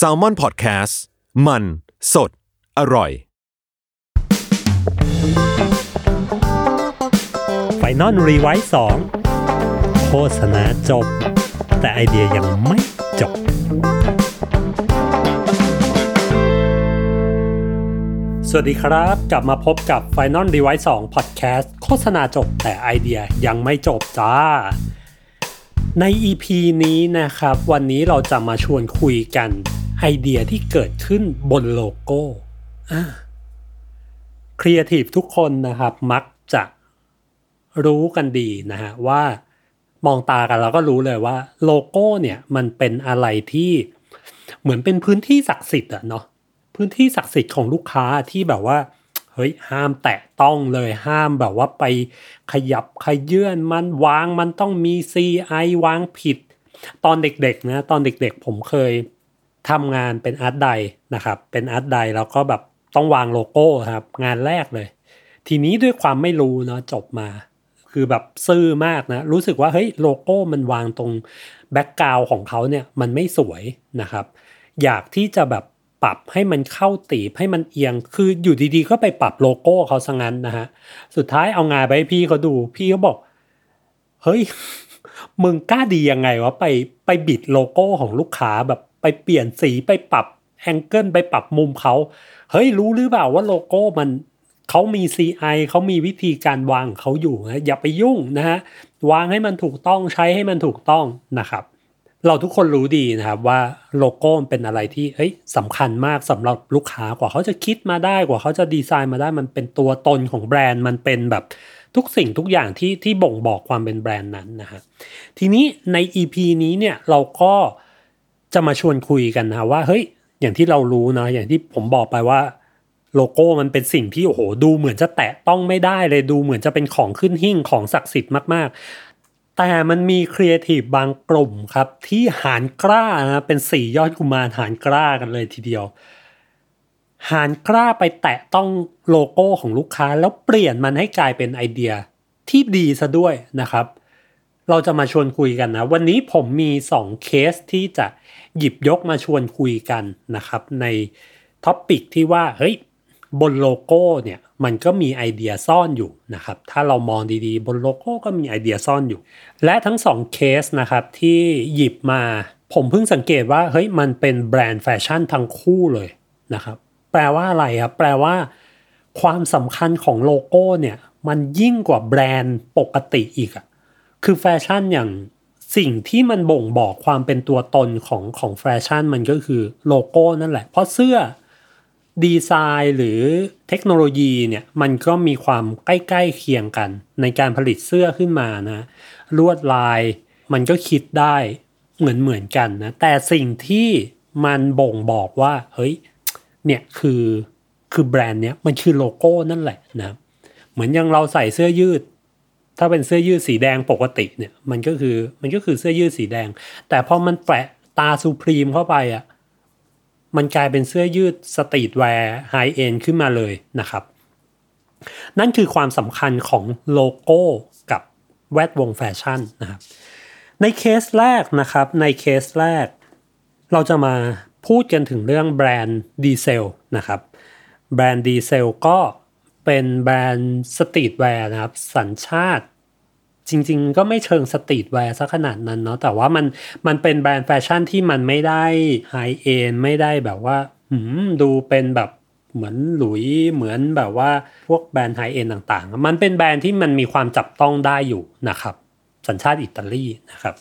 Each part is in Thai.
s a l m o n PODCAST มัน สด อร่อย Final Revise 2โฆษณาจบ แต่ไอเดียยังไม่จบ สวัสดีครับ กลับมาพบกับ Final Revise 2 Podcast โฆษณาจบแต่ไอเดียยังไม่จบจ้า ใน EP นี้นะครับ วันนี้เราจะมาชวนคุยกันไอเดียที่เกิดขึ้นบนโลโก้ครีเอทีฟทุกคนนะครับมักจะรู้กันดีนะฮะว่ามองตากันเราก็รู้เลยว่าโลโก้เนี่ยมันเป็นอะไรที่เหมือนเป็นพื้นที่ศักดิ์สิทธิ์อะเนาะพื้นที่ศักดิ์สิทธิ์ของลูกค้าที่แบบว่า เฮ้ยห้ามแตะต้องเลยห้ามแบบว่าไปขยับเขยื้อนมันวางมันต้องมี CI วางผิด ตอนเด็กๆนะตอนเด็กๆ ผมเคยทำงานเป็น Art Di นะครับ เป็น Art Di แล้วก็แบบต้องวางโลโก้ครับ งานแรกเลย ทีนี้ด้วยความไม่รู้เนาะจบมา คือแบบซื่อมากนะ รู้สึกว่าเฮ้ยโลโก้มันวางตรง background ของเขาเนี่ยมันไม่สวยนะครับ อยากที่จะแบบ ปรับให้มันเข้าตีบให้มันเอียง คืออยู่ดีๆก็ไปปรับโลโก้เขาซะงั้นนะฮะ สุดท้ายเอางานไปให้พี่เขาดู พี่เขาบอก เฮ้ย มึงกล้าดียังไงวะไปไปบิดโลโก้ของลูกค้าแบบไปเปลี่ยนสีไปปรับแองเกิลไปปรับมุมเขาเฮ้ยรู้หรือเปล่าว่าโลโก้มันเขามี CI เขามีวิธีการวางเขาอยู่นะอย่าไปยุ่งนะฮะวางให้มันถูกต้องใช้ให้มันถูกต้องนะครับ เราทุกคนรู้ดีนะครับว่าโลโก้เป็นอะไรที่เฮ้ยสำคัญมากสำหรับลูกค้ากว่าเขาจะคิดมาได้กว่าเขาจะดีไซน์มาได้มันเป็นตัวตนของแบรนด์มันเป็นแบบทุกสิ่งทุกอย่างที่ที่บ่งบอกความเป็นแบรนด์นั้นนะฮะทีนี้ใน EP นี้เนี่ยเราก็จะมาชวนคุยกันนะว่าเฮ้ยอย่างที่เรารู้นะอย่างที่ผมบอกไปว่าโลโก้มันเป็นสิ่งที่โอ้โหดูเหมือนจะแตะต้องไม่ได้เลยดูเหมือนจะเป็นของขึ้นหิ้งของศักดิ์สิทธิ์มาก แต่มันมีครีเอทีฟบางกลุ่มครับ ที่หาญกล้านะเป็นสี่ยอดกุมารหาญกล้ากันเลยทีเดียว หาญกล้าไปแตะต้องโลโก้ของลูกค้าแล้วเปลี่ยนมันให้กลายเป็นไอเดียที่ดีซะด้วยนะครับ เราจะมาชวนคุยกันนะ วันนี้ผมมี 2 เคสที่จะหยิบยกมาชวนคุยกันนะครับ ใน topic ที่ว่าเฮ้ย บนโลโก้เนี่ยมันก็มีไอเดียซ่อนอยู่นะครับ ถ้าเรามองดีๆ บนโลโก้ก็มีไอเดียซ่อนอยู่ และทั้งสองเคสนะครับที่หยิบมาผมเพิ่งสังเกตว่าเฮ้ยมันเป็นแบรนด์แฟชั่นทั้งคู่เลยนะครับ แปลว่าอะไรครับแปลว่า ความสำคัญของโลโก้เนี่ยมันยิ่งกว่าแบรนด์ปกติอีกอะคือแฟชั่นอย่างสิ่งที่มันบ่งบอกความเป็นตัวตนของของแฟชั่นมันก็คือโลโก้นั่นแหละ เพราะเสื้อ ดีไซน์หรือเทคโนโลยีเนี่ยมันก็มีความใกล้ๆเคียงกัน ในการผลิตเสื้อขึ้นมานะลวดลายมันก็คิดได้เหมือนเหมือนกันนะแต่สิ่งที่มันบ่งบอกว่าเฮ้ยเนี่ยคือคือแบรนด์เนี้ยมันคือโลโก้นั่นแหละนะเหมือนอย่างเราใส่เสื้อยืด ถ้าเป็นเสื้อยืดสีแดงปกติเนี่ยมันก็คือมันก็คือเสื้อยืดสีแดง แต่พอมันแปะตรา Supreme เข้าไปอะ่ะ มันกลายเป็นเสื้อยืด streetwear high-end ขึ้นมาเลยนะครับ นั่นคือความสำคัญของโลโก้กับแวดวงแฟชั่นนะครับ ในเคสแรกนะครับในเคสแรก เราจะมาพูดกันถึงเรื่องแบรนด์ดีเซลนะครับ แบรนด์ดีเซลก็เป็นแบรนด์ streetwear นะครับ สัญชาติ จริง ๆ ก็ไม่เชิง streetwear ซะขนาดนั้นเนาะแต่ว่ามันมันเป็นแบรนด์แฟชั่นที่มันไม่ได้high-end ไม่ได้แบบว่าหืมดูเป็นแบบเหมือนหลุยส์เหมือนแบบว่าพวกแบรนด์ high-end ต่างๆ มันเป็นแบรนด์ที่มันมีความจับต้องได้อยู่นะครับ สัญชาติอิตาลีนะครับ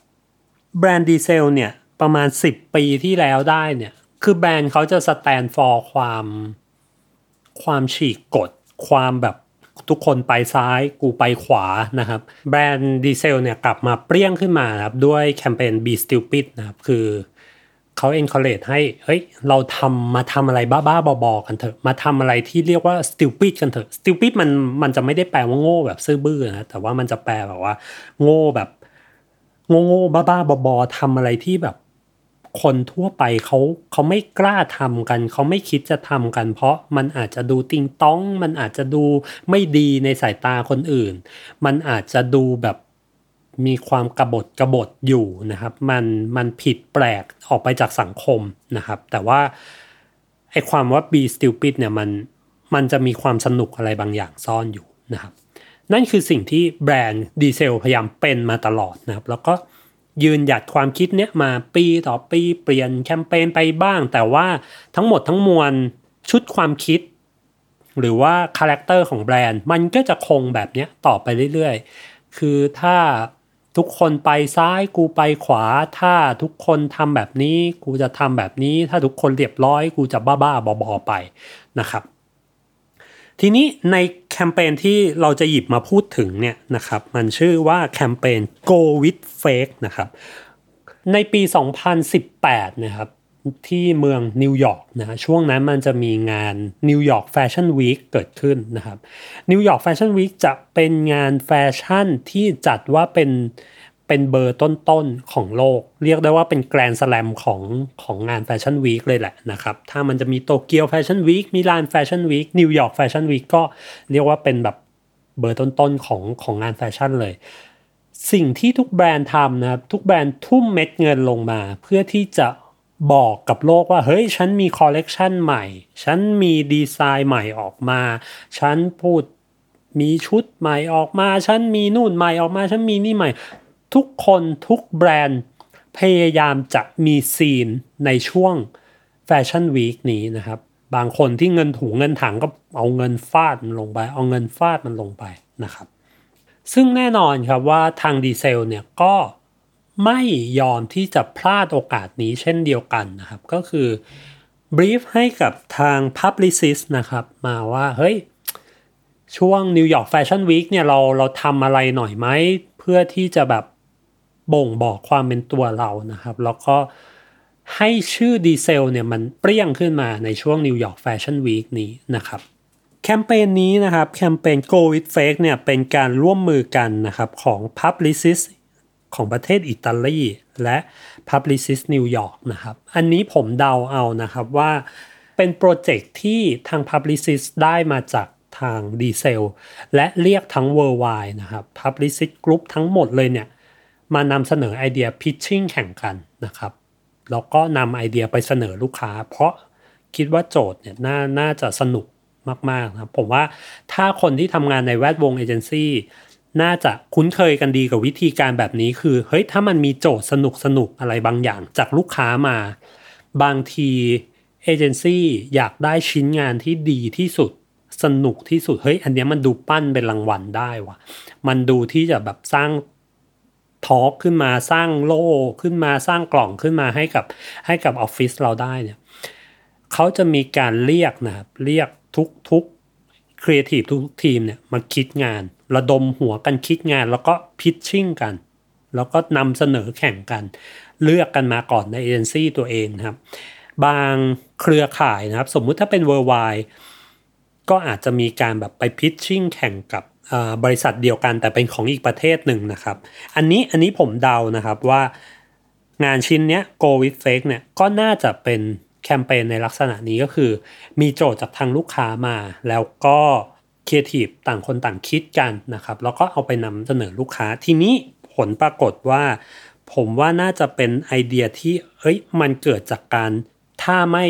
แบรนด์ดีเซลเนี่ยประมาณ 10 ปีที่แล้วได้เนี่ยคือแบรนด์เขาจะ stand for ความความฉีกกฎความแบบ ทุกคนไปซ้ายกูไปขวานะครับ แบรนด์ดีเซลเนี่ยกลับมาเปรี้ยงขึ้นมาครับด้วยแคมเปญ Be Stupid นะครับ คือเขา encourage ให้เฮ้ยเราทำมาทำอะไรบ้าๆบอๆกันเถอะมาทำอะไรที่เรียกว่า stupid กันเถอะ stupid มันมันจะไม่ได้แปลว่าโง่แบบซื่อบื้อนะแต่ว่ามันจะแปลแบบว่า โง่แบบโง่โง่บ้าๆบอๆทำอะไรที่แบบ คนทั่วไปเขาเขาไม่กล้าทำกัน เขาไม่คิดจะทำกัน เพราะมันอาจจะดูติงต้อง มันอาจจะดูไม่ดีในสายตาคนอื่น มันอาจจะดูแบบมีความกบฏกบฏอยู่นะครับ มันมันผิดแปลกออกไปจากสังคมนะครับ แต่ว่าไอความว่า be stupid เนี่ยมันมันจะมีความสนุกอะไรบางอย่างซ่อนอยู่นะครับ นั่นคือสิ่งที่แบรนด์ดีเซลพยายามเป็นมาตลอดนะครับ แล้วก็ ยืนหยัดความคิดเนี้ยมาปีต่อปีเปลี่ยนแคมเปญไปบ้าง แต่ว่าทั้งหมดทั้งมวลชุดความคิด หรือว่าคาแรคเตอร์ของแบรนด์ มันก็จะคงแบบเนี้ยต่อไปเรื่อยๆ คือถ้าทุกคนไปซ้ายกูไปขวา ถ้าทุกคนทำแบบนี้ กูจะทำแบบนี้ ถ้าทุกคนเรียบร้อย กูจะบ้าๆบอๆไปนะครับ ทีนี้ในแคมเปญที่เราจะหยิบมาพูดถึงเนี่ยนะครับมันชื่อว่าแคมเปญ Go with Fake นะครับในปี 2018 นะครับที่เมืองนิวยอร์กนะช่วงนั้นมันจะมีงานนิวยอร์กแฟชั่นวีคเกิดขึ้นนะครับนิวยอร์กแฟชั่นวีคจะเป็นงานแฟชั่นที่จัดว่าเป็น เป็นเบอร์ต้นๆของโลก เรียกได้ว่าเป็นแกรนด์สแลมของของงานแฟชั่นวีคเลยแหละนะครับ ถ้ามันจะมีโตเกียวแฟชั่นวีคมิลานแฟชั่นวีคนิวยอร์กแฟชั่นวีคก็เรียกว่าเป็นแบบเบอร์ต้นๆของของงานแฟชั่นเลย สิ่งที่ทุกแบรนด์ทำนะครับ ทุกแบรนด์ทุ่มเม็ดเงินลงมา เพื่อที่จะบอกกับโลกว่า เฮ้ย ฉันมีคอลเลกชันใหม่ ฉันมีดีไซน์ใหม่ออกมา ฉันพูดมีชุดใหม่ออกมา ฉันมีนู่นใหม่ออกมา ฉันมีนี่ใหม่ ทุกคนทุกแบรนด์ พยายามจะมีซีนในช่วง Fashion Week นี้นะครับ บางคนที่เงินถุงเงินถังก็เอาเงินฟาดมันลงไป เอาเงินฟาดมันลงไปนะครับ ซึ่งแน่นอนครับว่าทางดีเซลเนี่ยก็ไม่ยอมที่จะพลาดโอกาสนี้เช่นเดียวกันนะครับ ก็คือ brief ให้กับทาง Publicis นะครับมาว่าเฮ้ยช่วง New York Fashion Week เนี่ยเราเราทำอะไรหน่อยไหม เพื่อที่จะแบบ บ่งบอกความเป็นตัวเรานะครับ แล้วก็ให้ชื่อดีเซลเนี่ยมันเปรี้ยงขึ้นมาในช่วง New York Fashion Week นี้นะครับแคมเปญนี้นะครับแคมเปญ Go with the Fake เนี่ยเป็นการร่วมมือกันนะครับของ Publicis ของประเทศอิตาลีและ Publicist New York นะครับอันนี้ผมเดาเอานะครับว่าเป็นโปรเจกต์ที่ทาง Publicist ได้มาจากทางดีเซลและเรียกทั้ง Worldwide นะครับ Publicist Group ทั้งหมดเลยเนี่ย มานำเสนอไอเดีย pitching แข่งกันนะครับแล้วก็นำไอเดียไปเสนอลูกค้า เพราะคิดว่าโจทย์เนี่ยนาน่าจะสนุกมากๆนะครับผมว่าถ้าคนที่ทำงานในแวดวงเอเจนซี่น่าจะคุ้นเคยกันดีกับวิธีการแบบนี้คือเฮ้ยถ้ามันมีโจทย์สนุกสนุกอะไรบางอย่างจากลูกค้ามา บางทีเอเจนซี่อยากได้ชิ้นงานที่ดีที่สุดสนุกที่สุดเฮ้ยอันนี้มันดูปั้นเป็นรางวัลได้วะมันดูที่จะแบบสร้าง ทอล์กขึ้นมาสร้างโล่ขึ้นมาสร้างกล่องขึ้นมาให้กับให้กับออฟฟิศเราได้เนี่ยเขาจะมีการเรียกนะครับเรียกทุกทุกครีเอทีฟทุกทีมเนี่ยมาคิดงาน ระดมหัวกันคิดงาน แล้วก็พิชชิ่งกัน แล้วก็นำเสนอแข่งกัน เลือกกันมาก่อนในเอเจนซี่ตัวเองนะครับ บางเครือข่ายนะครับ สมมุติถ้าเป็น worldwide ก็อาจจะมีการแบบไปพิชชิ่งแข่งกับ บริษัทเดียวกันแต่เป็นของอีกประเทศหนึ่งนะครับ อันนี้อันนี้ผมเดานะครับว่างานชิ้นเนี้ย Go with Fake เนี่ยก็น่าจะเป็นแคมเปญในลักษณะนี้ก็คือ มีโจทย์จากทางลูกค้ามา แล้วก็ครีเอทีฟต่างคนต่างคิดกันนะครับ แล้วก็เอาไปนำเสนอลูกค้าทีนี้ผลปรากฏว่า ผมว่าน่าจะเป็นไอเดียที่เอ้ยมันเกิดจากการถ้าไม่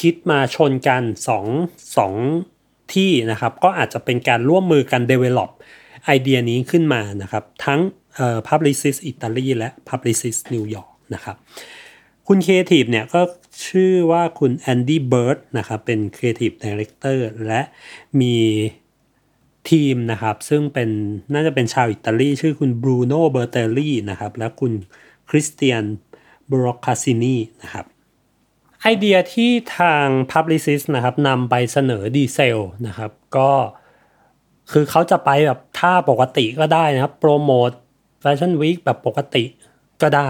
คิดมาชนกันสองสอง ทีมนะครับก็อาจจะเป็นการร่วมมือกัน develop ไอเดียนี้ขึ้นมานะครับทั้ง Publicist อิตาลีและ Publicist นิวยอร์กนะครับคุณครีเอทีฟเนี่ยก็ชื่อว่าคุณ Andy Bird นะครับเป็น Creative Director และมีทีมนะครับซึ่งเป็นน่าจะเป็นชาวอิตาลีชื่อคุณ Bruno Bertelli นะครับและคุณ Cristiana Boccassini นะครับ ไอเดียที่ทาง Publicis นะครับนำไปเสนอดีเซลนะครับ ก็คือเขาจะไปแบบท่าปกติก็ได้นะครับ โปรโมทFashion Week แบบปกติก็ได้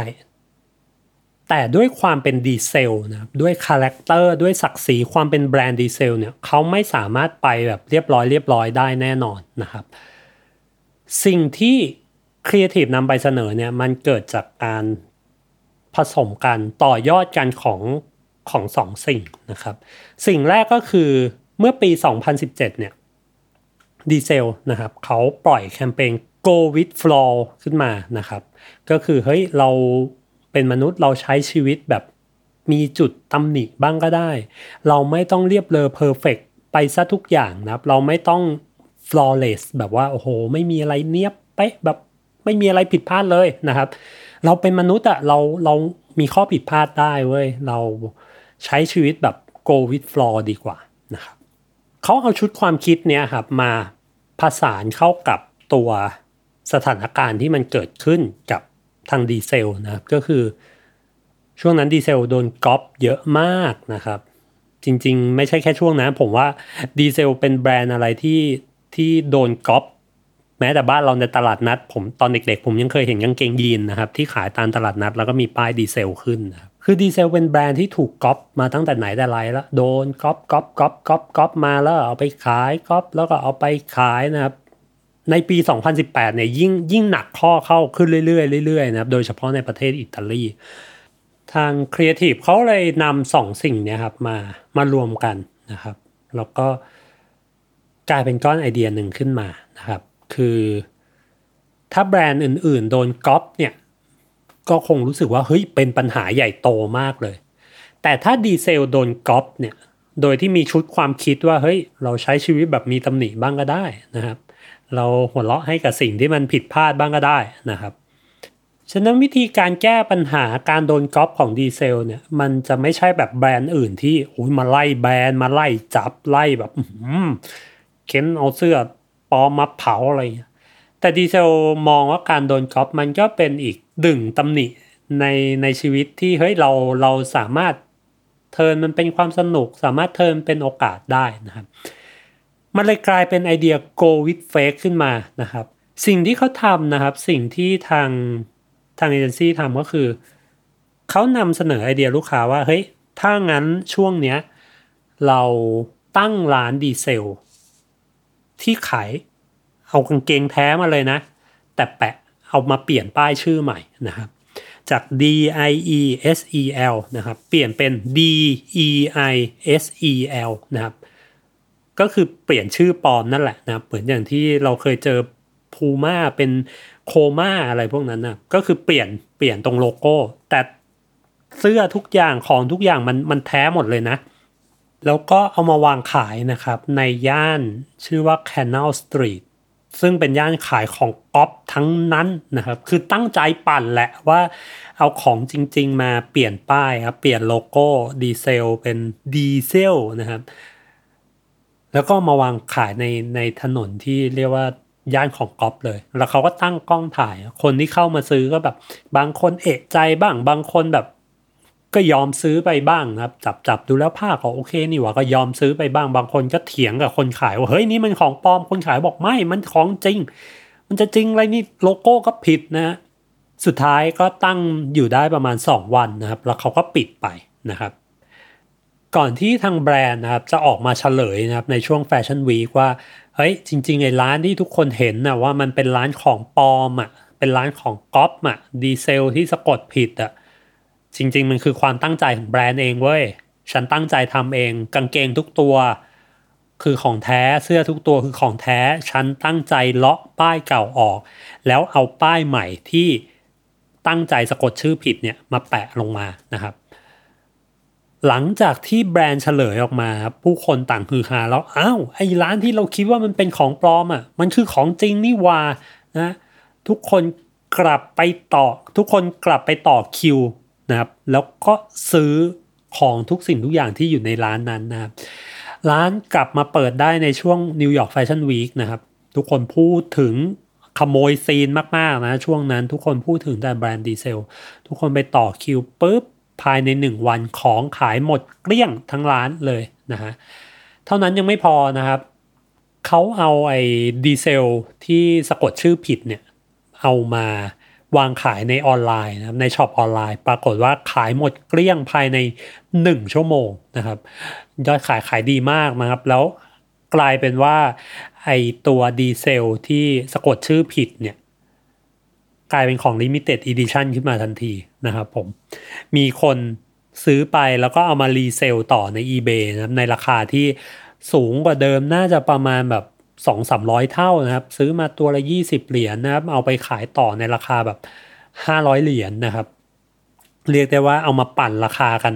แต่ด้วยความเป็นดีเซลนะครับด้วยคาแรคเตอร์ด้วยศักดิ์ศรีความเป็นแบรนด์ดีเซลเนี่ยเขาไม่สามารถไปแบบเรียบร้อยเรียบร้อยได้แน่นอนนะครับ สิ่งที่ครีเอทีฟนำไปเสนอเนี่ยมันเกิดจากการผสมกันต่อยอดกันของ ของสองสิ่งนะครับ สิ่งแรกก็คือเมื่อปี 2017 เนี่ยดีเซลนะครับเขาปล่อยแคมเปญ Go with the Flaw ขึ้นมานะครับ ก็คือเฮ้ยเราเป็นมนุษย์เราใช้ชีวิตแบบมีจุดตำหนิบ้างก็ได้ เราไม่ต้องเลิศเลอ perfect ไปซะทุกอย่างนะครับ เราไม่ต้อง flawless แบบว่าโอ้โห ไม่มีอะไรเนียบเป๊ะแบบไม่มีอะไรผิดพลาดเลยนะครับ เราเป็นมนุษย์อะเราเรามีข้อผิดพลาดได้เว้ยเรา ใช้ชีวิตแบบ go with the flaw ดีกว่านะครับเขาเอาชุดความคิดเนี้ยครับมาผสานเข้ากับตัวสถานการณ์ที่มันเกิดขึ้นกับทางดีเซลนะครับก็คือ ช่วงนั้นดีเซลโดนก๊อปเยอะมากนะครับ จริงๆ ไม่ใช่แค่ช่วงนั้น ผมว่าดีเซลเป็นแบรนด์อะไรที่ที่โดนก๊อปแม้แต่บ้านเราในตลาดนัด ผมตอนเด็กๆ ผมยังเคยเห็นกางเกงยีนนะครับ ที่ขายตามตลาดนัด แล้วก็มีป้ายดีเซลขึ้นนะครับ คือดีเซลเป็นแบรนด์ที่ถูกก๊อปมาตั้งแต่ไหนแต่ไรแล้ว โดนก๊อปก๊อปก๊อปก๊อปก๊อปมาแล้วเอาไปขายก๊อปแล้วก็เอาไปขายนะครับ ในปี 2018 เนี่ยยิ่งยิ่งหนักข้อเข้าขึ้นเรื่อยๆเรื่อยๆนะครับ โดยเฉพาะในประเทศอิตาลีทางครีเอทีฟเขาเลยนำสองสิ่งเนี่ยครับมามารวมกันนะครับ แล้วก็กลายเป็นก้อนไอเดียหนึ่งขึ้นมานะครับ คือถ้าแบรนด์อื่นๆ โดนก๊อปเนี่ย ก็คงรู้สึกว่าเฮ้ยเป็นปัญหาใหญ่โตมากเลย แต่ถ้าดีเซลโดนก๊อปเนี่ยโดยที่มีชุดความคิดว่าเฮ้ยเราใช้ชีวิตแบบมีตำหนิบ้างก็ได้นะครับ เราหัวเราะให้กับสิ่งที่มันผิดพลาดบ้างก็ได้นะครับฉะนั้นวิธีการแก้ปัญหาการโดนก๊อปของดีเซลเนี่ยมันจะไม่ใช่แบบแบรนด์อื่นที่อุ้ยมาไล่แบรนด์มาไล่จับไล่แบบเค้นเอาเสื้อปลอมมาเผาอะไร แต่ดีเซลมองว่าการโดนก๊อปมันก็เป็นอีก ดึงตำหนิในในชีวิตที่เฮ้ยเราเราสามารถเทินมันเป็นความสนุก สามารถเทินเป็นโอกาสได้นะครับ มันเลยกลายเป็นไอเดีย go with fake ขึ้นมานะครับ สิ่งที่เขาทำนะครับ สิ่งที่ทางทางเอเจนซี่ทำก็คือ เขานำเสนอไอเดียลูกค้าว่าเฮ้ยถ้างั้นช่วงเนี้ยเราตั้งร้านดีเซล ที่ขายเอากางเกงแท้มาเลยนะ แต่แปะ เอามาเปลี่ยนป้ายชื่อใหม่นะครับ จาก D I E S E L นะครับ เปลี่ยนเป็น D E I S E L นะครับ ก็คือเปลี่ยนชื่อปลอมนั่นแหละนะเหมือนอย่างที่เราเคยเจอพูม่าเป็นโคม่าอะไรพวกนั้นนะก็คือเปลี่ยนเปลี่ยนตรงโลโก้ แต่เสื้อทุกอย่างของทุกอย่างมันมันแท้หมดเลยนะ แล้วก็เอามาวางขายนะครับ ในย่านชื่อว่า Canal Street ซึ่งเป็นย่านขายของก๊อปทั้งนั้นนะครับ คือตั้งใจปั่นแหละว่าเอาของจริง ๆ มาเปลี่ยนป้ายครับ เปลี่ยนโลโก้ดีเซลเป็น Deisel นะครับ แล้วก็มาวางขายในในถนนที่เรียกว่าย่านของก๊อปเลย แล้วเขาก็ตั้งกล้องถ่าย คนที่เข้ามาซื้อก็แบบ บางคนเอะใจบ้าง บางคนแบบ ก็ยอมซื้อไปบ้างครับ จับจับดูแล้วผ้าก็โอเคนี่หว่าก็ยอมซื้อไปบ้างบางคนก็เถียงกับคนขายว่าเฮ้ยนี่มันของปลอมคนขายบอกไม่มันของจริง มันจะจริงอะไรนี่โลโก้ก็ผิดนะสุดท้ายก็ตั้งอยู่ได้ประมาณ 2 วันนะครับ แล้วเขาก็ปิดไปนะครับ ก่อนที่ทางแบรนด์นะครับจะออกมาเฉลยนะครับในช่วง Fashion Week ว่าเฮ้ยจริงๆไอ้ร้านที่ทุกคนเห็นนะว่ามันเป็นร้านของปลอมอะเป็นร้านของก๊อปอะ Deisel ที่สะกดผิดอะ จริง ๆ มันคือความตั้งใจของแบรนด์เองเว้ย ฉันตั้งใจทำเอง กางเกงทุกตัว คือของแท้ เสื้อทุกตัวคือของแท้ ฉันตั้งใจเลาะป้ายเก่าออก แล้วเอาป้ายใหม่ที่ตั้งใจสะกดชื่อผิดเนี่ยมาแปะลงมานะครับ หลังจากที่แบรนด์เฉลยออกมา ผู้คนต่างฮือฮาแล้วอ้าวไอ้ร้านที่เราคิดว่ามันเป็นของปลอมอะ มันคือของจริงนี่ว่านะทุกคนกลับไปต่อ ทุกคนกลับไปต่อคิว นะครับ แล้วก็ซื้อของทุกสิ่งทุกอย่างที่อยู่ในร้านนั้นนะครับ ร้านกลับมาเปิดได้ในช่วง New York Fashion Week นะครับ ทุกคนพูดถึงขโมยซีนมากๆนะ ช่วงนั้นทุกคนพูดถึงแต่แบรนด์ดีเซล ทุกคนไปต่อคิวปุ๊บ ภายใน 1 วันของขายหมดเกลี้ยงทั้งร้านเลยนะฮะเท่านั้นยังไม่พอนะครับ เขาเอาไอ้ Deisel ที่สะกดชื่อผิดเนี่ย เอามา วางขายในออนไลน์นะครับในช็อปออนไลน์ ปรากฏว่าขายหมดเกลี้ยงภายใน 1 ชั่วโมงนะครับยอดขายขายดีมากนะครับ แล้วกลายเป็นว่าไอตัว Deisel ที่สะกดชื่อผิดเนี่ยกลายเป็นของ Limited Edition ขึ้นมาทันทีนะครับผม มีคนซื้อไปแล้วก็เอามา resell ต่อใน eBay นะในราคาที่สูงกว่าเดิมน่าจะประมาณแบบ สองสามร้อยเท่านะครับ ซื้อมาตัวละยี่สิบเหรียญนะครับ เอาไปขายต่อในราคาแบบห้าร้อยเหรียญนะครับ เรียกได้ว่าเอามาปั่นราคากัน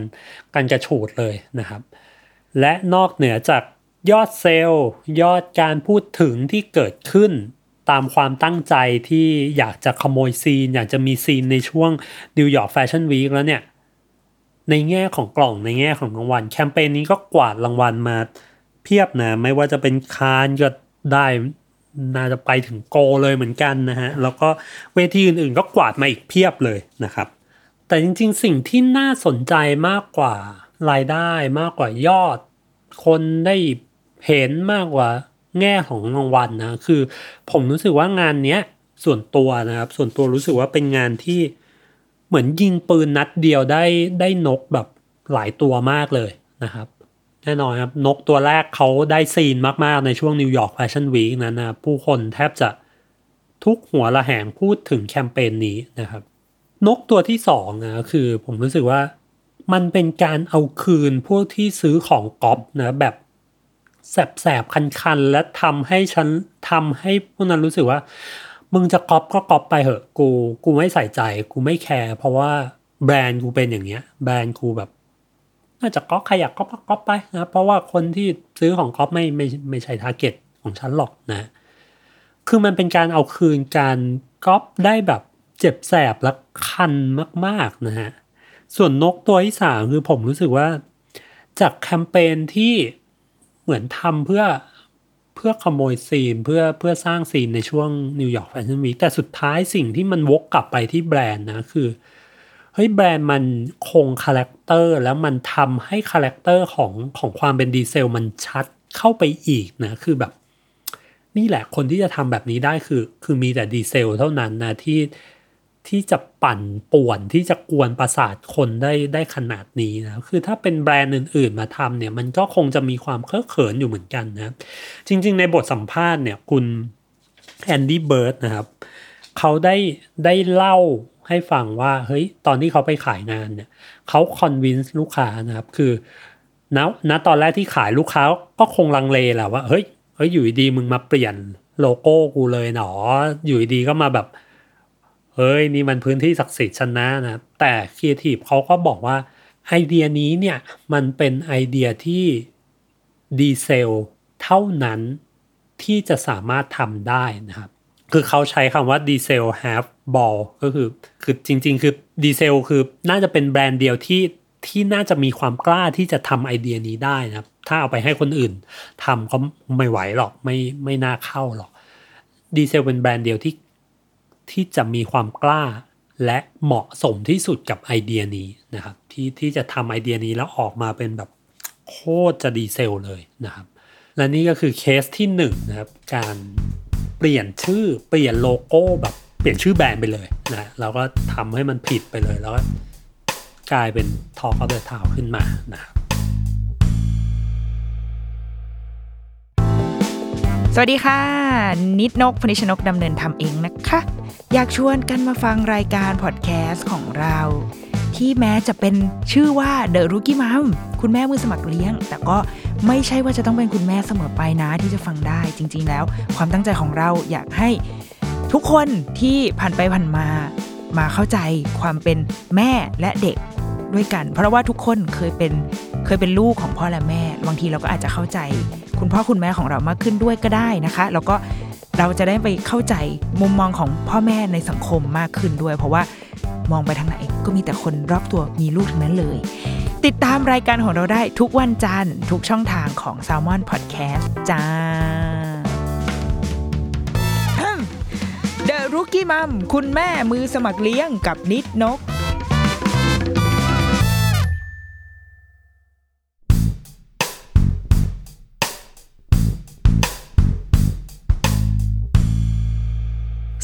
กันกระฉูดเลยนะครับ และนอกเหนือจากยอดเซลล์ยอดการพูดถึงที่เกิดขึ้นตามความตั้งใจที่อยากจะขโมยซีน อยากจะมีซีนในช่วง New York Fashion Week แล้วเนี่ย ในแง่ของกล่องในแง่ของรางวัล แคมเปญนี้ก็กวาดรางวัลมาเพียบนะ ไม่ว่าจะเป็นคานก็ ได้น่าจะไปถึงโกเลยเหมือนกันนะฮะ แล้วก็เวทีอื่นๆก็กวาดมาอีกเพียบเลยนะครับ แต่จริงๆ สิ่งที่น่าสนใจมากกว่ารายได้มากกว่ายอด คนได้เห็นมากกว่าแง่ของรางวัลนะคือผมรู้สึกว่างานเนี้ยส่วนตัวนะครับ ส่วนตัวรู้สึกว่าเป็นงานที่เหมือนยิงปืนนัดเดียวได้ได้นกแบบหลายตัวมากเลยนะครับ แน่นอนครับ นกตัวแรกเขาได้ซีนมาก ๆ ในช่วง New York Fashion Week นั้นนะผู้คนแทบจะทุกหัวละแหงพูดถึงแคมเปญนี้นะครับ นกตัวที่สองนะคือผมรู้สึกว่ามันเป็นการเอาคืนพวกที่ซื้อของก๊อปนะแบบแสบๆ คันๆ และทำให้ฉันทำให้พวกนั้นรู้สึกว่า มึงจะก๊อปก็ก๊อปไปเหอะกู กูไม่ใส่ใจ กูไม่แคร์เพราะว่าแบรนด์กูเป็นอย่างเงี้ย แบรนด์กูแบบ น่าจะก๊อปใครอยากก๊อปก็ก๊อปไปนะเพราะว่าคนที่ซื้อของก๊อปไม่ไม่ไม่ใช่ target ของฉันหรอกนะ คือมันเป็นการเอาคืนการก๊อปได้แบบเจ็บแสบและคันมากๆนะฮะส่วนนกตัวที่สามคือผมรู้สึกว่าจากแคมเปญที่เหมือนทำเพื่อเพื่อขโมยซีนเพื่อเพื่อสร้างซีนในช่วงNew York Fashion Week แต่สุดท้ายสิ่งที่มันวกกลับไปที่แบรนด์นะคือ เฮ้ยแบรนด์มันคง character แล้วมันทำให้ character ของของความเป็นดีเซลมันชัดเข้าไปอีกนะคือแบบ นี่แหละคนที่จะทำแบบนี้ได้คือ คือมีแต่ดีเซลเท่านั้นนะที่ที่จะปั่นป่วนที่จะกวนประสาทคนได้ได้ขนาดนี้นะคือถ้าเป็นแบรนด์อื่น ๆ มาทำเนี่ย มันก็คงจะมีความเคอะเขินอยู่เหมือนกันนะ จริง ๆ ในบทสัมภาษณ์เนี่ยคุณแอนดี้เบิร์ดนะครับเขาได้ได้เล่า ให้ฟังว่าเฮ้ยตอนที่เขาไปขายงานเนี่ยเขา convince ลูกค้านะครับคือณณตอนแรกที่ขายลูกค้าก็คงลังเลแหละว่าเฮ้ยเฮ้ยอยู่ดีๆ มึงมาเปลี่ยนโลโก้กูเลยเหรอ อยู่ดีๆ ก็มาแบบ เฮ้ยนี่มันพื้นที่ศักดิ์สิทธิ์ชนะนะแต่ครีเอทีฟเขาก็บอกว่าไอเดียนี้เนี่ยมันเป็นไอเดียที่ดีเซลเท่านั้นที่จะสามารถทำได้นะครับ คือเขาใช้คำว่าดีเซล have ball ก็คือ คือจริง ๆ คือดีเซลคือน่าจะเป็นแบรนด์เดียวที่ที่น่าจะมีความกล้าที่จะทำไอเดียนี้ได้นะถ้าเอาไปให้คนอื่นทำก็ไม่ไหวหรอกไม่ไม่น่าเข้าหรอกดีเซลเป็นแบรนด์เดียวที่ที่จะมีความกล้าและเหมาะสมที่สุดกับไอเดียนี้นะครับที่ที่จะทำไอเดียนี้แล้วออกมาเป็นแบบโคตรจะดีเซลเลยนะครับ และนี่ก็คือเคสที่1นนะครับการ เปลี่ยนชื่อเปลี่ยนโลโก้แบบเปลี่ยนชื่อแบรนด์ไปเลยนะแล้วก็ทำให้มันผิดไปเลยแล้วก็กลายเป็นทอ k อ f เด e ทาวขึ้นมานะครับสวัสดีค่ะ นิดนกพนิชนกดำเนินทำเองนะคะ อยากชวนกันมาฟังรายการพอดแคสต์ของเรา ที่แม้จะเป็นชื่อว่า The Rookie Mom คุณแม่มือสมัครเลี้ยง แต่ก็ไม่ใช่ว่าจะต้องเป็นคุณแม่เสมอไปนะที่จะฟังได้จริง ๆ แล้ว ความตั้งใจของเราอยากให้ทุกคนที่ผ่านไปผ่านมามาเข้าใจความเป็นแม่และเด็กด้วยกัน เพราะว่าทุกคนเคยเป็นเคยเป็นลูกของพ่อและแม่ บางทีเราก็อาจจะเข้าใจ คุณพ่อคุณแม่ของเรามากขึ้นด้วยก็ได้นะคะ แล้วก็เราจะได้ไปเข้าใจมุมมองของพ่อแม่ในสังคมมากขึ้นด้วย เพราะว่ามองไปทางไหน ก็มีแต่คนรอบตัวมีลูกทั้งนั้นเลย ติดตามรายการของเราได้ทุกวันจันทร์ทุกช่องทางของ s ซ l m o n Podcast จ้า The Rookie Mom คุณแม่มือสมัครเลี้ยงกับนิดนก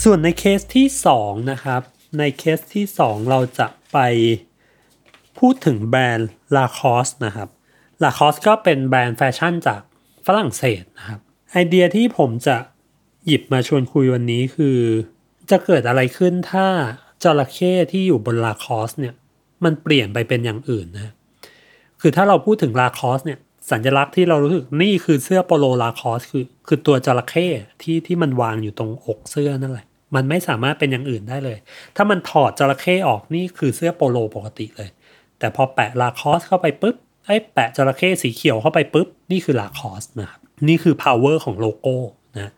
ส่วนในเคสที่ 2 นะครับ ในเคสที่สองเราจะไปพูดถึงแบรนด์ Lacoste นะครับ Lacoste ก็เป็นแบรนด์แฟชั่นจากฝรั่งเศสนะครับ ไอเดียที่ผมจะหยิบมาชวนคุยวันนี้คือ จะเกิดอะไรขึ้นถ้าจระเข้ที่อยู่บน Lacoste เนี่ย มันเปลี่ยนไปเป็นอย่างอื่นนะ คือถ้าเราพูดถึง Lacoste เนี่ย สัญลักษณ์ที่เรารู้สึกนี่คือเสื้อโปโล Lacoste คือ คือตัวจระเข้ที่ที่มันวางอยู่ตรงอกเสื้อนั่นแหละ มันไม่สามารถเป็นอย่างอื่นได้เลย ถ้ามันถอดจระเข้ออกนี่คือเสื้อโปโลปกติเลย แต่พอแปะ Lacoste เข้าไปปุ๊บไอ้แปะจระเข้สีเขียวเข้าไปปุ๊บ นี่คือ Lacoste นะครับนี่คือ power ของโลโก้นะ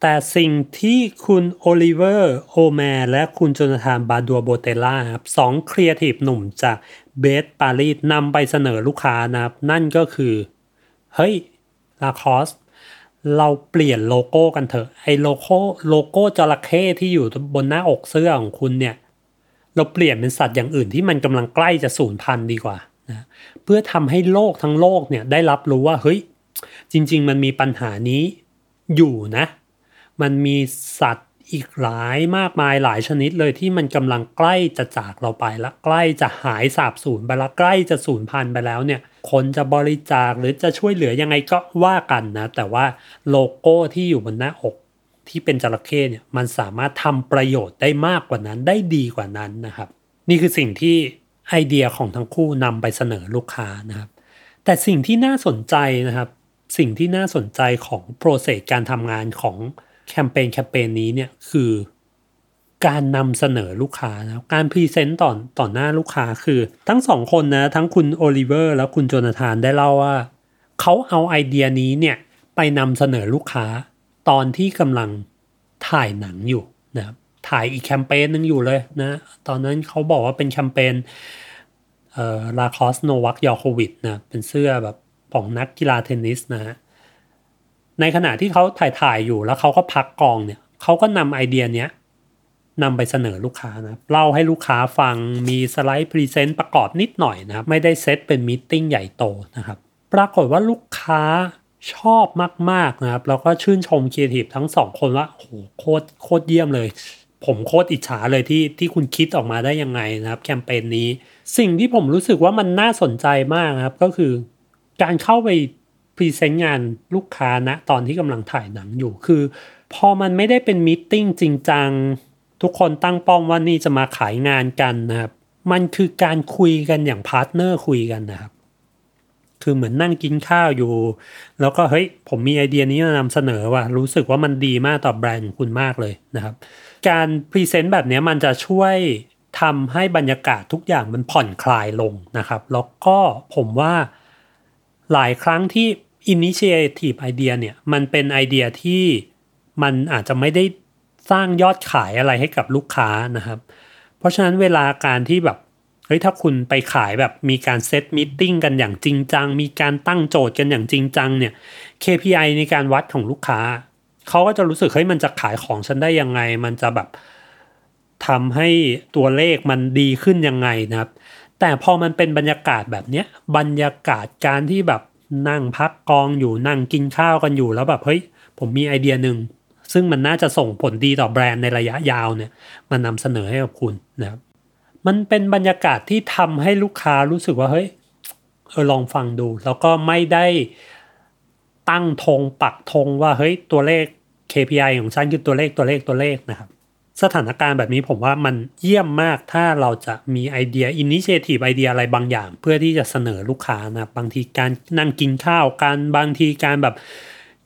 แต่สิ่งที่คุณโอลิเวอร์โอแมร์และคุณโจนาธานบาดัวโบเตล่าครับสองครีเอทีฟหนุ่มจาก BETC Paris นำไปเสนอลูกค้านะครับ นั่นก็คือ เฮ้ย Lacoste เราเปลี่ยนโลโก้กันเถอะไอ้โลโก้โลโก้จระเข้ที่อยู่บนหน้าอกเสื้อของคุณเนี่ย เราเปลี่ยนเป็นสัตว์อย่างอื่นที่มันกำลังใกล้จะสูญพันธุ์ดีกว่านะเพื่อทำให้โลกทั้งโลกเนี่ยได้รับรู้ว่าเฮ้ยจริง ๆ มันมีปัญหานี้อยู่นะ มันมีสัตว์ อีกหลายมากมายหลายชนิดเลยที่มันกำลังใกล้จะจากเราไปและใกล้จะหายสาบสูญไปแล้วใกล้จะสูญพันธุ์ไปแล้วเนี่ย คนจะบริจาคหรือจะช่วยเหลือยังไงก็ว่ากันนะ แต่ว่าโลโก้ที่อยู่บนหน้าอกที่เป็นจระเข้เนี่ยมันสามารถทำประโยชน์ได้มากกว่านั้นได้ดีกว่านั้นนะครับ นี่คือสิ่งที่ไอเดียของทั้งคู่นำไปเสนอลูกค้านะครับ แต่สิ่งที่น่าสนใจนะครับ สิ่งที่น่าสนใจของ process การทำงานของ แคมเปญแคมเปญนี้เนี่ยคือการนำเสนอลูกค้านะการ present ต่อต่อหน้าลูกค้าคือ ทั้งสองคนนะทั้งคุณโอลิเวอร์และคุณโจนาธานได้เล่าว่า เขาเอาไอเดียนี้เนี่ยไปนำเสนอลูกค้า ตอนที่กำลังถ่ายหนังอยู่นะถ่ายอีกแคมเปญหนึ่งอยู่เลยนะตอนนั้นเขาบอกว่าเป็นแคมเปญเอ่อ Lacoste โนวัคยอโควิชนะเป็นเสื้อแบบของนักกีฬาเทนนิสนะฮะ ในขณะที่เขาถ่ายถ่ายอยู่แล้วเขาก็พักกองเนี่ยเขาก็นำไอเดียเนี้ยนำไปเสนอลูกค้านะเล่าให้ลูกค้าฟังมีสไลด์พรีเซนต์ประกอบนิดหน่อยนะครับไม่ได้เซตเป็น meeting ใหญ่โตนะครับปรากฏว่าลูกค้าชอบมากๆนะครับแล้วก็ชื่นชมครีเอทีฟทั้งสองคนว่าโอ้โหโคตรโคตรเยี่ยมเลย ผมโคตรอิจฉาเลยที่ที่คุณคิดออกมาได้ยังไงนะครับแคมเปญนี้ สิ่งที่ผมรู้สึกว่ามันน่าสนใจมากนะครับก็คือ การเข้าไป พรีเซนต์งานลูกค้าณตอนที่กำลังถ่ายหนังอยู่คือ พอมันไม่ได้เป็น meeting จริงจังทุกคนตั้งป้อมว่านี่จะมาขายงานกันนะครับ มันคือการคุยกันอย่าง partner คุยกันนะครับ คือเหมือนนั่งกินข้าวอยู่ แล้วก็เฮ้ยผมมีไอเดียนี้มานำเสนอว่ะรู้สึกว่ามันดีมากต่อแบรนด์ของคุณมากเลยนะครับ การพรีเซนต์แบบนี้มันจะช่วยทำให้บรรยากาศทุกอย่างมันผ่อนคลายลงนะครับ แล้วก็ผมว่าหลายครั้งที่ Initiative Idea เนี่ยมันเป็นไอเดียที่มันอาจจะไม่ได้สร้างยอดขายอะไรให้กับลูกค้านะครับ เพราะฉะนั้นเวลาการที่แบบเฮ้ยถ้าคุณไปขายแบบมีการเซต meeting กันอย่างจริงจัง มีการตั้งโจทย์กันอย่างจริงจังเนี่ย KPI ในการวัดของลูกค้า เขาก็จะรู้สึกเฮ้ยมันจะขายของฉันได้ยังไง มันจะแบบทำให้ตัวเลขมันดีขึ้นยังไงนะครับ แต่พอมันเป็นบรรยากาศแบบเนี้ยบรรยากาศการที่แบบ นั่งพักกองอยู่นั่งกินข้าวกันอยู่แล้วแบบเฮ้ยผมมีไอเดียหนึ่งซึ่งมันน่าจะส่งผลดีต่อแบรนด์ในระยะยาวเนี่ยมันนำเสนอให้กับคุณนะครับมันเป็นบรรยากาศที่ทำให้ลูกค้ารู้สึกว่าเฮ้ยเออลองฟังดู แล้วก็ไม่ได้ตั้งธงปักธงว่าเฮ้ยตัวเลข KPI ของฉันคือตัวเลขตัวเลขตัวเลขนะครับ สถานการณ์แบบนี้ผมว่ามันเยี่ยมมากถ้าเราจะมีไอเดีย initiative idea อะไรบางอย่าง เพื่อที่จะเสนอลูกค้านะบางทีการนั่งกินข้าวการบางทีการแบบ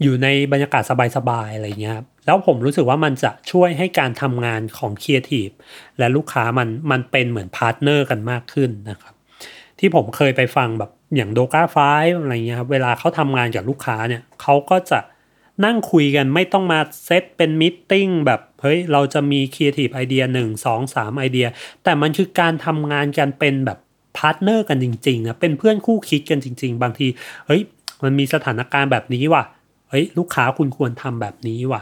อยู่ในบรรยากาศสบายๆอะไรเงี้ยครับแล้วผมรู้สึกว่ามันจะช่วยให้การทำงานของครีเอทีฟและลูกค้ามันมันเป็นเหมือน partner กันมากขึ้นนะครับ ที่ผมเคยไปฟังแบบอย่างโดกาไฟอะไรเงี้ยครับเวลาเขาทำงานกับลูกค้าเนี่ยเขาก็จะ นั่งคุยกันไม่ต้องมาเซตเป็น meeting แบบเฮ้ยเราจะมี creative idea หนึ่งสองสามไอเดีย แต่มันคือการทำงานกันเป็นแบบ partner กันจริงๆนะเป็นเพื่อนคู่คิดกันจริง ๆ บางทีเฮ้ยมันมีสถานการณ์แบบนี้ว่ะเฮ้ยลูกค้าคุณควรทำแบบนี้ว่ะ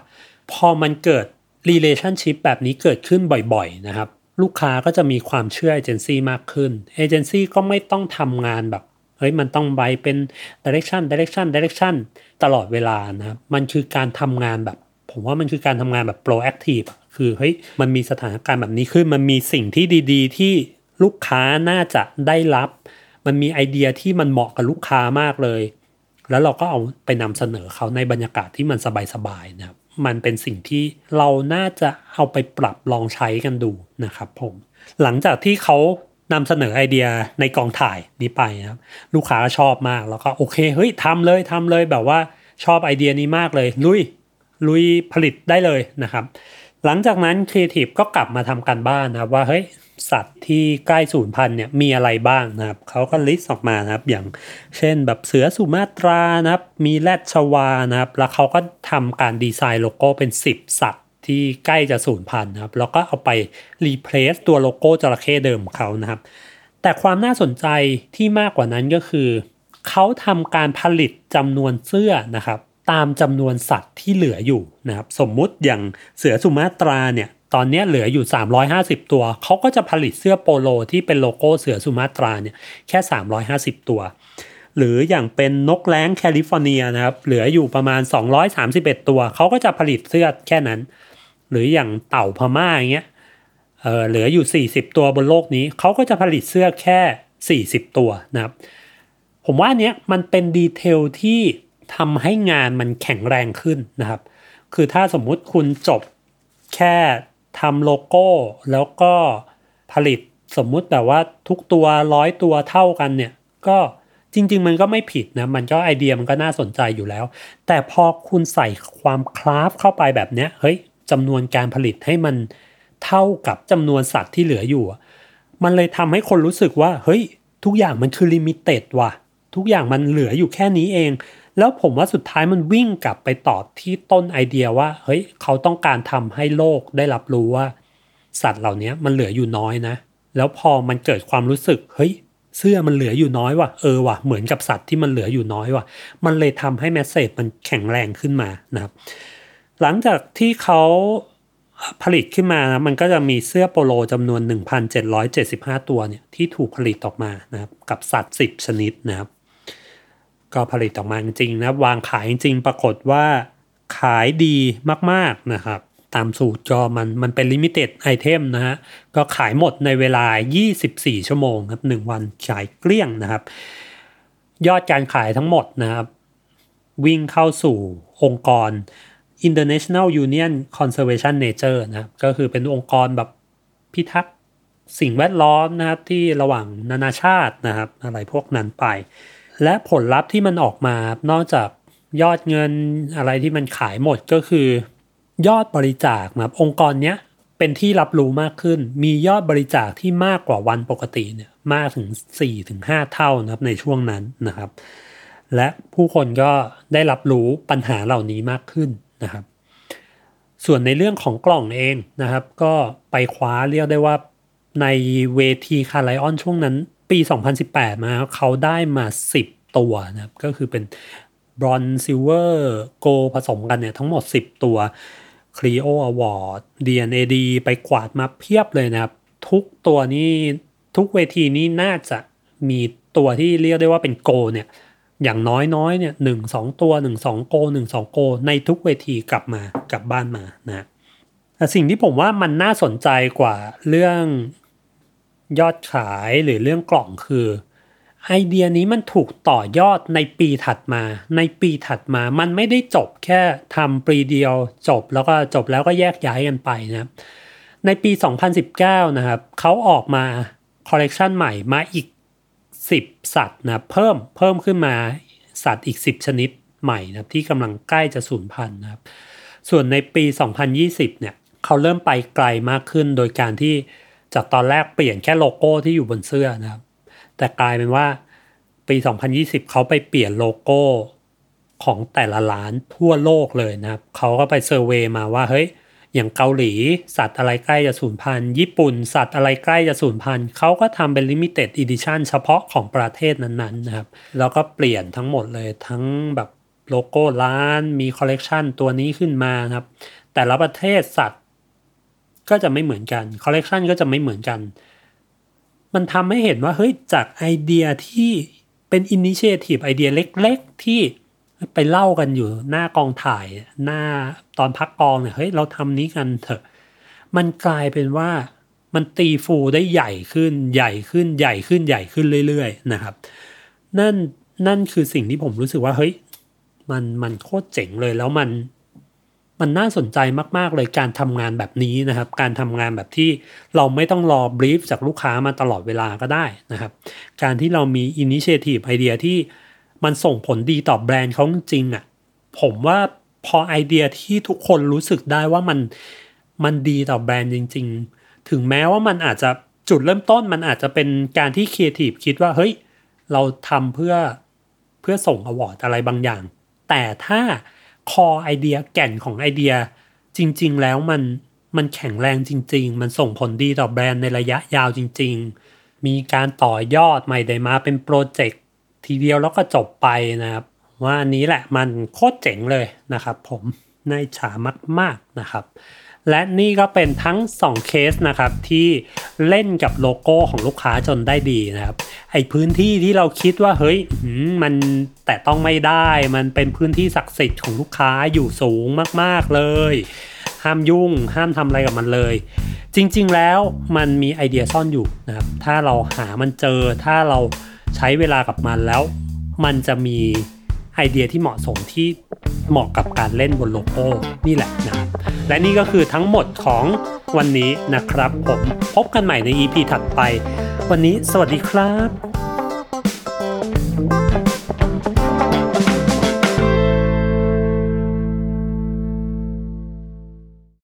พอมันเกิด relationship แบบนี้เกิดขึ้นบ่อยๆนะครับ ลูกค้าก็จะมีความเชื่อเอเจนซี่มากขึ้นเอเจนซี่ก็ไม่ต้องทำงานแบบ เฮ้ยมันต้องไปเป็น direction direction direction ตลอดเวลานะครับมันคือการทำงานแบบ ผมว่ามันคือการทำงานแบบ proactive คือเฮ้ยมันมีสถานการณ์แบบนี้ขึ้น มันมีสิ่งที่ดีๆ ที่ลูกค้าน่าจะได้รับ มันมีไอเดียที่มันเหมาะกับลูกค้ามากเลย แล้วเราก็เอาไปนำเสนอเขาในบรรยากาศที่มันสบายๆนะครับมันเป็นสิ่งที่เราน่าจะเอาไปปรับลองใช้กันดูนะครับผม หลังจากที่เขา นำเสนอไอเดียในกองถ่ายนี้ไปนะครับลูกค้าก็ชอบมากแล้วก็โอเคเฮ้ยทำเลยทำเลยแบบว่าชอบไอเดียนี้มากเลย ลุยลุยผลิตได้เลยนะครับ หลังจากนั้นครีเอทีฟก็กลับมาทำการบ้านนะครับว่าเฮ้ยสัตว์ที่ใกล้สูญพันธุ์เนี่ยมีอะไรบ้างนะครับเขาก็ list ออกมานะครับอย่างเช่นแบบเสือสุมาตรานะครับมีแรดชวานะครับแล้วเขาก็ทำการดีไซน์โลโก้เป็น 10 สัตว์ ที่ใกล้จะสูญพันธุ์นะครับแล้วก็เอาไปรีเพลซตัวโลโก้จระเข้เดิมของเขานะครับ แต่ความน่าสนใจที่มากกว่านั้นก็คือ เขาทำการผลิตจำนวนเสื้อนะครับ ตามจำนวนสัตว์ที่เหลืออยู่นะครับ สมมุติอย่างเสือสุมาตราเนี่ยตอนนี้เหลืออยู่ 350 ตัว เขาก็จะผลิตเสื้อโปโลที่เป็นโลโก้เสือสุมาตราเนี่ยแค่ 350 ตัว หรืออย่างเป็นนกแร้งแคลิฟอร์เนียนะครับ เหลืออยู่ประมาณ 231 ตัว เขาก็จะผลิตเสื้อแค่นั้น หรืออย่างเต่าพม่าอย่างเงี้ยเออเหลืออยู่ 40 ตัวบนโลกนี้ เขาก็จะผลิตเสื้อแค่ 40 ตัวนะครับ ผมว่าเนี้ยมันเป็นดีเทลที่ทำให้งานมันแข็งแรงขึ้นนะครับ คือถ้าสมมุติคุณจบแค่ทำโลโก้ แล้วก็ผลิตสมมุติแบบว่าทุกตัวร้อยตัวเท่ากันเนี่ย ก็จริง ๆ มันก็ไม่ผิดนะ มันก็ไอเดียมันก็น่าสนใจอยู่แล้ว แต่พอคุณใส่ความ craft เข้าไปแบบเนี้ย เฮ้ย จำนวนการผลิตให้มันเท่ากับจำนวนสัตว์ที่เหลืออยู่ มันเลยทำให้คนรู้สึกว่า เฮ้ย ทุกอย่างมันคือ limited ว่ะ ทุกอย่างมันเหลืออยู่แค่นี้เอง แล้วผมว่าสุดท้ายมันวิ่งกลับไปต่อที่ต้นไอเดียว่า เฮ้ย เขาต้องการทำให้โลกได้รับรู้ว่า สัตว์เหล่านี้มันเหลืออยู่น้อยนะ แล้วพอมันเกิดความรู้สึก เฮ้ยเสื้อมันเหลืออยู่น้อยว่ะเออว่ะเหมือนกับสัตว์ที่มันเหลืออยู่น้อยว่ะมันเลยทำให้ message มันแข็งแรงขึ้นมานะครับ หลังจากที่เขาผลิตขึ้นมานะมันก็จะมีเสื้อโปโลจำนวน 1,775 ตัวเนี่ยที่ถูกผลิตออกมานะครับกับสัตว์ 10 ชนิดนะครับ ก็ผลิตออกมาจริงๆนะวางขายจริงๆปรากฏว่าขายดีมากๆนะครับ ตามสูตรก็มันมันเป็น limited item นะฮะก็ขายหมดในเวลา 24 ชั่วโมงครับ 1 วันขายเกลี้ยงนะครับ ยอดการขายทั้งหมดนะครับ วิ่งเข้าสู่องค์กร International Union Conservation Nature นะครับก็คือเป็นองค์กรแบบพิทักษ์สิ่งแวดล้อมนะครับที่ระหว่างนานาชาตินะครับอะไรพวกนั้นไป และผลลัพธ์ที่มันออกมานอกจากยอดเงินอะไรที่มันขายหมดก็คือ ยอดบริจาคนะครับองค์กรเนี้ยเป็นที่รับรู้มากขึ้น มียอดบริจาคที่มากกว่าวันปกติเนี่ยมากถึง 4-5 เท่านะครับในช่วงนั้นนะครับ และผู้คนก็ได้รับรู้ปัญหาเหล่านี้มากขึ้น นะครับ ส่วนในเรื่องของกล่องเองนะครับ ก็ไปคว้าเรียกได้ว่าในเวที Cannes Lions ช่วงนั้น ปี 2018 มาเขาได้มา 10 ตัวนะครับ ก็คือเป็น bronze silver gold ผสมกันเนี่ยทั้งหมด 10 ตัว c l e o Award DNAD ไปกวาดมาเพียบเลยนะครับ ทุกตัวนี้ทุกเวทีนี้น่าจะมีตัวที่เรียกได้ว่าเป็นโกเนี่ย อย่างน้อยน้อยเนี่ยหนึ่งสองตัวหนึ่งสองโกหนึ่งสองโก ในทุกเวทีกลับมากลับบ้านมานะแต่สิ่งที่ผมว่ามันน่าสนใจกว่าเรื่องยอดขายหรือเรื่องกล่องคือไอเดียนี้มันถูกต่อยอดในปีถัดมา ในปีถัดมามันไม่ได้จบแค่ทำปีเดียวจบแล้วก็จบแล้วก็แยกย้ายกันไปนะ ในปี 2019 นะครับเขาออกมาคอลเลกชันใหม่มาอีก 10 สัตว์นะเพิ่มเพิ่มขึ้นมาสัตว์อีก 10 ชนิดใหม่นะที่กำลังใกล้จะสูญพันธุ์นะครับ ส่วนในปี 2020 เนี่ยเขาเริ่มไปไกลมากขึ้นโดยการที่จากตอนแรกเปลี่ยนแค่โลโก้ที่อยู่บนเสื้อนะครับ แต่กลายเป็นว่าปี 2020 เขาไปเปลี่ยนโลโก้ของแต่ละร้านทั่วโลกเลยนะครับเขาก็ไป survey มาว่าเฮ้ย อย่างเกาหลี สัตว์อะไรใกล้จะสูญพันธุ์ญี่ปุ่น สัตว์อะไรใกล้จะสูญพันธุ์เขาก็ทำเป็น limited edition เฉพาะของประเทศนั้นๆนะครับ แล้วก็เปลี่ยนทั้งหมดเลยทั้งแบบโลโก้ร้านมีคอลเลกชันตัวนี้ขึ้นมาครับ แต่ละประเทศสัตว์ก็จะไม่เหมือนกันคอลเลกชันก็จะไม่เหมือนกัน มันทำให้เห็นว่าเฮ้ยจากไอเดียที่เป็นอินิเชทีฟไอเดียเล็ก ๆ ที่ ไปเล่ากันอยู่หน้ากองถ่ายหน้าตอนพักกองเนี่ยเฮ้ยเราทำนี้กันเถอะ มันกลายเป็นว่ามันตีฟูได้ใหญ่ขึ้นใหญ่ขึ้นใหญ่ขึ้นใหญ่ขึ้นเรื่อย ๆ นะครับ นั่นนั่นคือสิ่งที่ผมรู้สึกว่าเฮ้ยมันมันโคตรเจ๋งเลยแล้วมันมันน่าสนใจมากๆเลยการทำงานแบบนี้นะครับ การทำงานแบบที่เราไม่ต้องรอ brief จากลูกค้ามาตลอดเวลาก็ได้นะครับ การที่เรามี initiative idea ที่ มันส่งผลดีต่อแบรนด์เขาจริงๆอะผมว่าพอไอเดียที่ทุกคนรู้สึกได้ว่ามันมันดีต่อแบรนด์จริง ๆ ถึงแม้ว่ามันอาจจะจุดเริ่มต้นมันอาจจะเป็นการที่ครีเอทีฟคิดว่าเฮ้ยเราทำเพื่อเพื่อส่ง award อะไรบางอย่าง แต่ถ้า core idea แก่นของไอเดียจริง ๆ แล้วมันมันแข็งแรงจริง ๆ มันส่งผลดีต่อแบรนด์ในระยะยาวจริง ๆ มีการต่อยอดใหม่ได้มาเป็นโปรเจกต์ ทีเดียวแล้วก็จบไปนะครับ ว่าอันนี้แหละมันโคตรเจ๋งเลยนะครับ ผมในฉามากๆนะครับ และนี่ก็เป็นทั้ง 2 เคสนะครับที่เล่นกับโลโก้ของลูกค้าจนได้ดีนะครับไอพื้นที่ที่เราคิดว่าเฮ้ยมันแต่ต้องไม่ได้มันเป็นพื้นที่ศักดิ์สิทธิ์ของลูกค้าอยู่สูงมากๆเลย ห้ามยุ่งห้ามทำอะไรกับมันเลย จริงๆแล้วมันมีไอเดียซ่อนอยู่นะครับถ้าเราหามันเจอถ้าเรา ใช้เวลากับมันแล้ว มันจะมีไอเดียที่เหมาะสมที่เหมาะกับการเล่นบนโลโก้นี่แหละนะครับและนี่ก็คือทั้งหมดของวันนี้นะครับ ผมพบกันใหม่ใน EP ถัดไป วันนี้สวัสดีครับ